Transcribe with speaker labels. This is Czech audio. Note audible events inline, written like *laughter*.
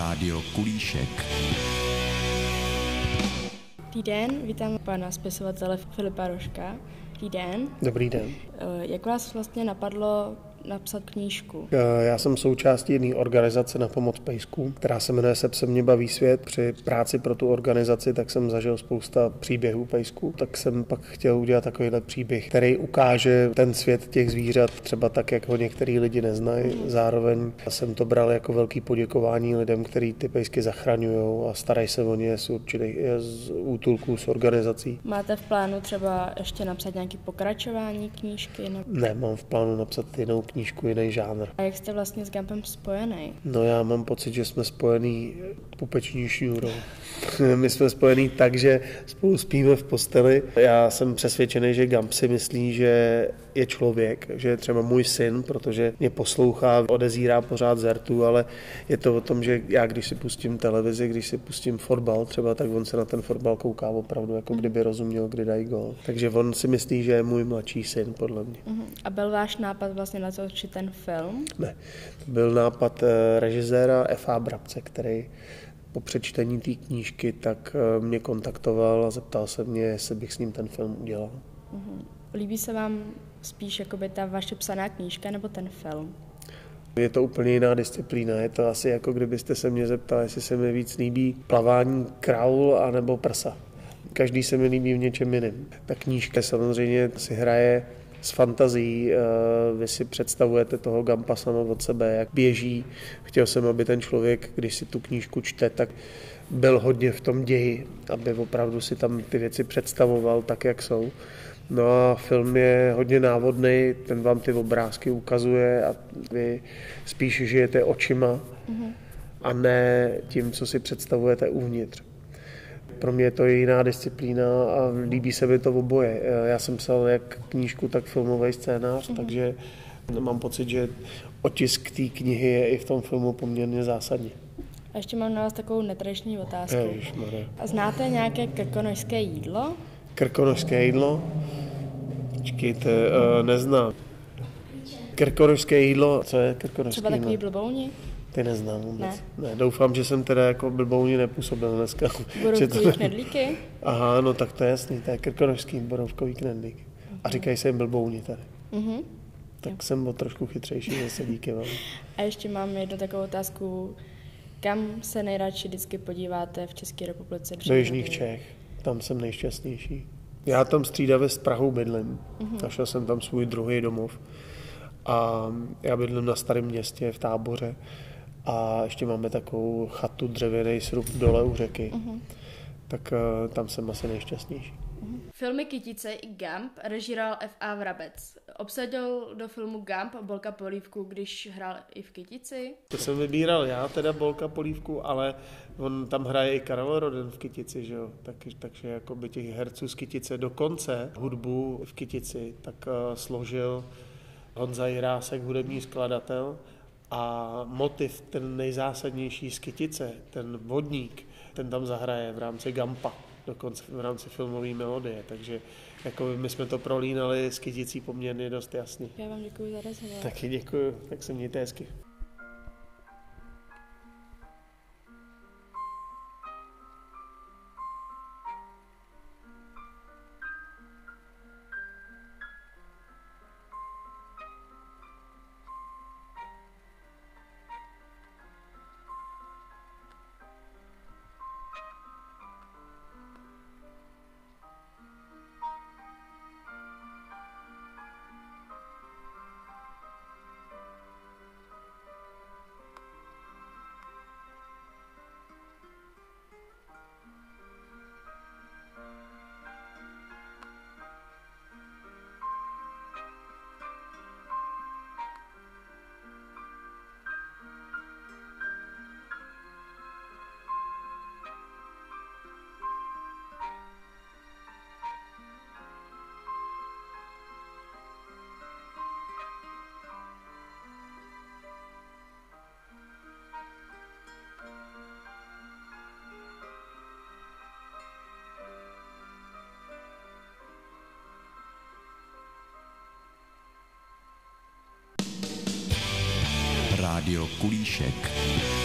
Speaker 1: Rádio Kulíšek.
Speaker 2: Dobrý den, vítám pana spisovatele Filipa Roška. Dobrý den.
Speaker 3: Dobrý den.
Speaker 2: Eh, Jak vás vlastně napadlo napsat knížku?
Speaker 3: Eh, Já jsem součástí jedné organizace na pomoc pejskům, která se jmenuje Seb se mě baví svět. Při práci pro tu organizaci tak jsem zažil spousta příběhů pejsků, tak jsem pak chtěl udělat takovýhle příběh, který ukáže ten svět těch zvířat třeba tak, jak ho některý lidi neznají. Zároveň jsem to bral jako velký poděkování lidem, kteří ty pejsky zachraňují a starají se o ně z určitých z útulků, z organizací.
Speaker 2: Máte v plánu třeba ještě napsat nějaké pokračování knížky? Ne,
Speaker 3: mám v plánu napsat jinou knížku, jiný žánr.
Speaker 2: A jak jste vlastně s Gampem spojený?
Speaker 3: No já mám pocit, že jsme spojený pupeční šňůrou. *laughs* My jsme spojený tak, že spolu spíme v posteli. Já jsem přesvědčený, že Gump si myslí, že je člověk, že je třeba můj syn, protože mě poslouchá, odezírá pořád zertu, ale je to o tom, že já když si pustím televizi, když si pustím fotbal třeba, tak on se na ten fotbal kouká opravdu, jako kdyby rozuměl, kdy dají gol. Takže on si myslí, že je můj mladší syn, podle mě.
Speaker 2: Mhm. A byl váš nápad vlastně natočit ten film?
Speaker 3: Ne, to byl nápad eh, režiséra F.A. Brabce, který po přečtení té knížky tak eh, mě kontaktoval a zeptal se mě, jestli bych s ním ten film udělal.
Speaker 2: Mhm. Líbí se vám spíš jakoby ta vaše psaná knížka nebo ten film?
Speaker 3: Je to úplně jiná disciplína. Je to asi jako kdybyste se mě zeptal, jestli se mi víc líbí plavání kraul anebo prsa. Každý se mi líbí v něčem jiném. Ta knížka samozřejmě si hraje s fantazí, eh, vy si představujete toho Gampa sama od sebe, jak běží. Chtěl jsem, aby ten člověk, když si tu knížku čte, tak byl hodně v tom ději, aby opravdu si tam ty věci představoval tak, jak jsou. No a film je hodně návodný, ten vám ty obrázky ukazuje a vy spíš žijete očima a ne tím, co si představujete uvnitř. Pro mě je to jiná disciplína a líbí se mi to oboje. Já jsem psal jak knížku, tak filmový scénář, mm-hmm. takže mám pocit, že otisk té knihy je i v tom filmu poměrně zásadní.
Speaker 2: A ještě mám na vás takovou netradiční otázku.
Speaker 3: Ježišmarja.
Speaker 2: A znáte nějaké krkonožské jídlo?
Speaker 3: Krkonožské jídlo? Počkejte, uh, neznám. Krkonožské jídlo, co je krkonožské
Speaker 2: Třeba takový blbouni?
Speaker 3: Ty neznám vůbec. Ne. ne. doufám, že jsem teda jako blbouni nepůsobil dneska. *laughs*
Speaker 2: Borovkový
Speaker 3: to-
Speaker 2: knedlíky?
Speaker 3: Aha, no tak to je jasný, to je krkonožský borovkový knedlík. A říkají se jim blbouni tady.
Speaker 2: Mhm.
Speaker 3: Tak jsem byl trošku chytřejší zase díky vám.
Speaker 2: A ještě mám jednu takovou otázku. Kam se nejradši vždycky podíváte v České republice?
Speaker 3: Do Jižních Čech, tam jsem nejšťastnější. Já tam střídavě s Prahou bydlím. Našel jsem tam svůj druhý domov. A já bydlím na starém městě v táboře. A ještě máme takovou chatu, dřevěný srub dole u řeky. Tak eh, tam jsem asi nejšťastnější.
Speaker 2: Filmy Kytice i Gump režíroval F.A. Vrabec. Obsadil do filmu Gump Bolka Polívku, když hrál i v Kytici.
Speaker 3: To jsem vybíral já, teda Bolka Polívku, ale on tam hraje i Karel Roden v Kytici, že jo? Tak, takže jako by těch herců z Kytice dokonce hudbu v Kytici tak uh, složil Honza Jirásek, hudební skladatel a motiv, ten nejzásadnější z Kytice, ten vodník, ten tam zahraje v rámci Gampa, dokonce v rámci filmové melodie, takže jako my jsme to prolínali s Kyticí poměrně dost jasně.
Speaker 2: Já vám děkuji za rozhovor.
Speaker 3: Taky děkuju, tak se mějte hezky.
Speaker 1: Rádio Kulíšek.